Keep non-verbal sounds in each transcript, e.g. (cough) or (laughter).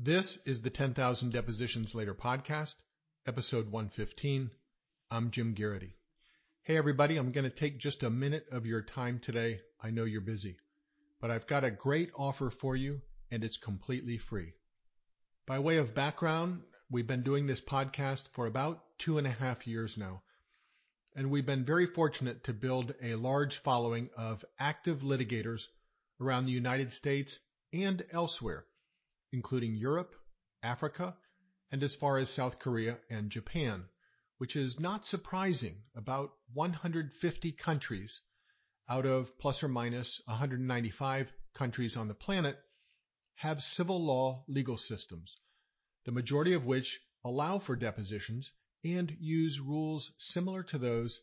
This is the 10,000 Depositions Later podcast, episode 115. I'm Jim Garrity. Hey everybody, I'm going to take just a minute of your time today. I know you're busy, but I've got a great offer for you and it's completely free. By way of background, we've been doing this podcast for about two and a half years now, and we've been very fortunate to build a large following of active litigators around the United States and elsewhere, including Europe, Africa, and as far as South Korea and Japan, which is not surprising. About 150 countries out of plus or minus 195 countries on the planet have civil law legal systems, the majority of which allow for depositions and use rules similar to those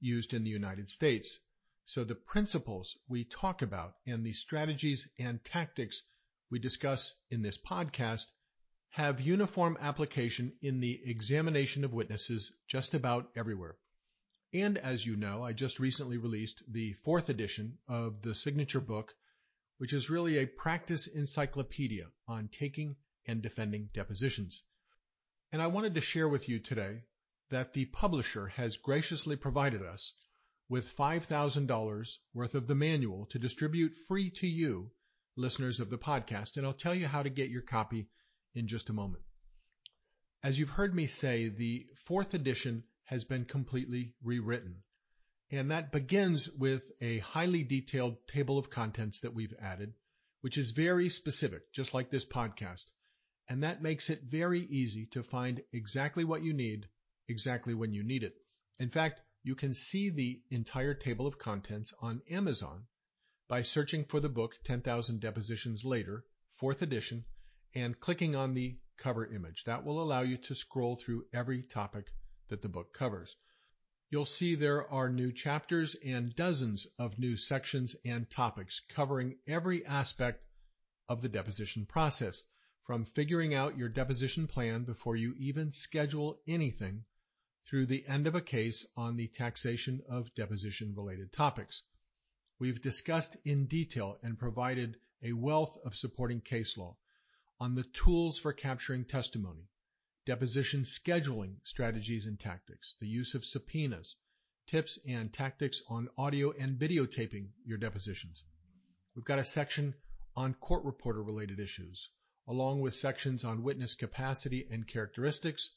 used in the United States. So the principles we talk about and the strategies and tactics we discuss in this podcast have uniform application in the examination of witnesses just about everywhere. And as you know, I just recently released the fourth edition of the signature book, which is really a practice encyclopedia on taking and defending depositions. And I wanted to share with you today that the publisher has graciously provided us with $5,000 worth of the manual to distribute free to you, listeners of the podcast, and I'll tell you how to get your copy in just a moment. As you've heard me say, the fourth edition has been completely rewritten, and that begins with a highly detailed table of contents that we've added, which is very specific, just like this podcast, and that makes it very easy to find exactly what you need, exactly when you need it. In fact, you can see the entire table of contents on Amazon by searching for the book 10,000 Depositions Later, 4th edition, and clicking on the cover image. That will allow you to scroll through every topic that the book covers. You'll see there are new chapters and dozens of new sections and topics covering every aspect of the deposition process, from figuring out your deposition plan before you even schedule anything through the end of a case on the taxation of deposition related topics. We've discussed in detail and provided a wealth of supporting case law on the tools for capturing testimony, deposition scheduling strategies and tactics, the use of subpoenas, tips and tactics on audio and videotaping your depositions. We've got a section on court reporter related issues, along with sections on witness capacity and characteristics,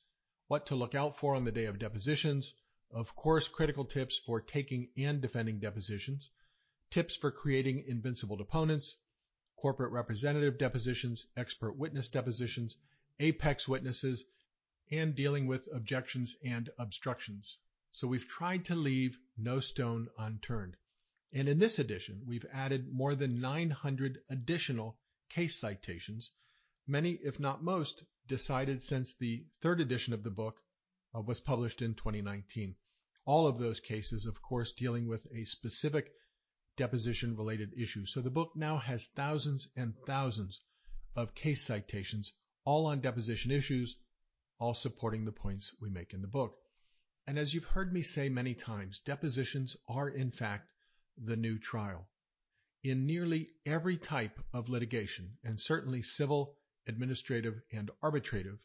what to look out for on the day of depositions, of course, critical tips for taking and defending depositions, tips for creating invincible deponents, corporate representative depositions, expert witness depositions, apex witnesses, and dealing with objections and obstructions. So we've tried to leave no stone unturned. And in this edition, we've added more than 900 additional case citations, many, if not most, decided since the third edition of the book uh, was published in 2019. All of those cases, of course, dealing with a specific deposition related issues. So the book now has thousands and thousands of case citations, all on deposition issues, all supporting the points we make in the book. And as you've heard me say many times, depositions are in fact the new trial. In nearly every type of litigation, and certainly civil administrative, and arbitrative,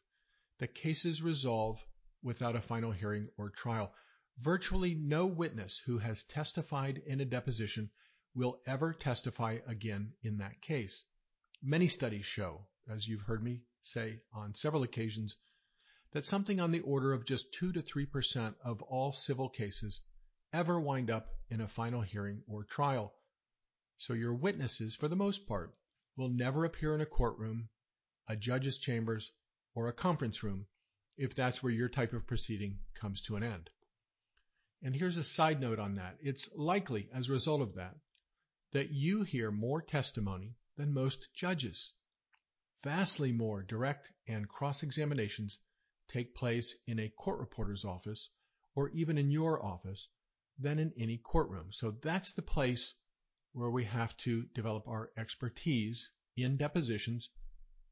the cases resolve without a final hearing or trial. Virtually no witness who has testified in a deposition will ever testify again in that case. Many studies show, as you've heard me say on several occasions, that something on the order of just 2 to 3% of all civil cases ever wind up in a final hearing or trial. So your witnesses, for the most part, will never appear in a courtroom a judge's chambers, or a conference room if that's where your type of proceeding comes to an end. And here's a side note on that. It's likely as a result of that that you hear more testimony than most judges. Vastly more direct and cross examinations take place in a court reporter's office or even in your office than in any courtroom. So that's the place where we have to develop our expertise in depositions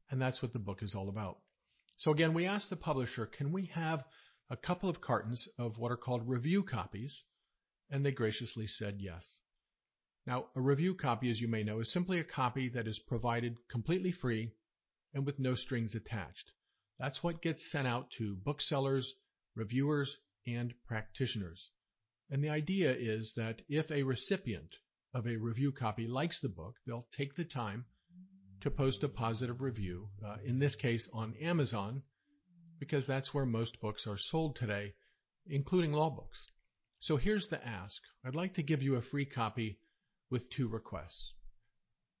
and that's what the book is all about. So again, we asked the publisher, can we have a couple of cartons of what are called review copies? And they graciously said yes. Now, a review copy, as you may know, is simply a copy that is provided completely free and with no strings attached. That's what gets sent out to booksellers, reviewers, and practitioners. And the idea is that if a recipient of a review copy likes the book, they'll take the time to post a positive review, uh, in this case on Amazon, because that's where most books are sold today, including law books. So here's the ask. I'd like to give you a free copy with two requests.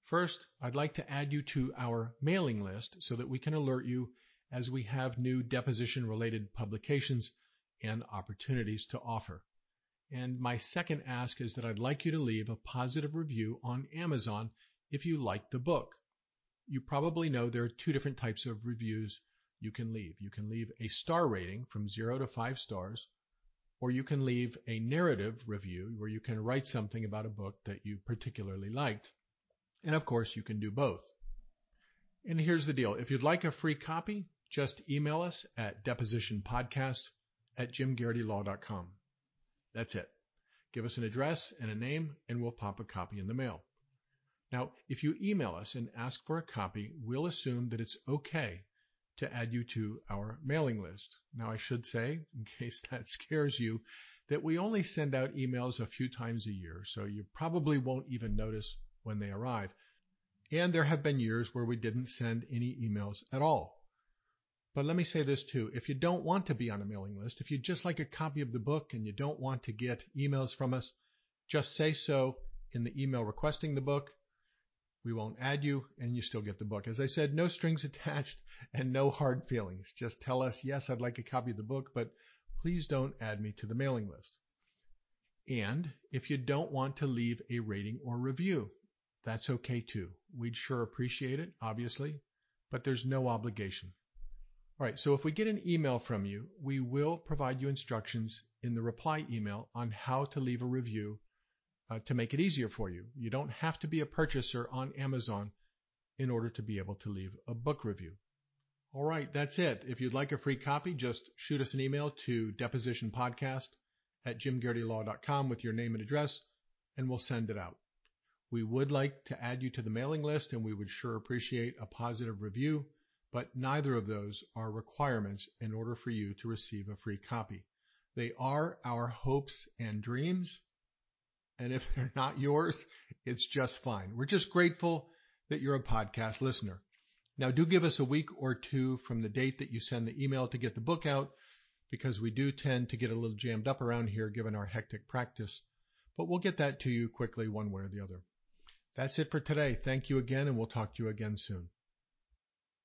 First, I'd like to add you to our mailing list so that we can alert you as we have new deposition related publications and opportunities to offer. And my second ask is that I'd like you to leave a positive review on Amazon if you like the book. You probably know there are two different types of reviews you can leave. You can leave a star rating from zero to five stars, or you can leave a narrative review where you can write something about a book that you particularly liked. And of course, you can do both. And here's the deal. If you'd like a free copy, just email us at depositionpodcast at jimgarritylaw.com. That's it. Give us an address and a name, and we'll pop a copy in the mail. Now, if you email us and ask for a copy, we'll assume that it's okay to add you to our mailing list. Now, I should say, in (laughs) case that scares you, that we only send out emails a few times a year, so you probably won't even notice when they arrive. And there have been years where we didn't send any emails at all. But let me say this too. If you don't want to be on a mailing list, if you just like a copy of the book and you don't want to get emails from us, just say so in the email requesting the book we won't add you and you still get the book. As I said, no strings attached and no hard feelings. Just tell us, yes, I'd like a copy of the book, but please don't add me to the mailing list. And if you don't want to leave a rating or review, that's okay too. We'd sure appreciate it, obviously, but there's no obligation. All right, so if we get an email from you, we will provide you instructions in the reply email on how to leave a review uh, to make it easier for you. You don't have to be a purchaser on Amazon in order to be able to leave a book review. All right, that's it. If you'd like a free copy, just shoot us an email to depositionpodcast at jimgarritylaw.com with your name and address, and we'll send it out. We would like to add you to the mailing list, and we would sure appreciate a positive review, but neither of those are requirements in order for you to receive a free copy. They are our hopes and dreams, and if they're not yours, it's just fine. We're just grateful that you're a podcast listener. Now do give us a week or two from the date that you send the email to get the book out because we do tend to get a little jammed up around here given our hectic practice, but we'll get that to you quickly one way or the other. That's it for today. Thank you again and we'll talk to you again soon.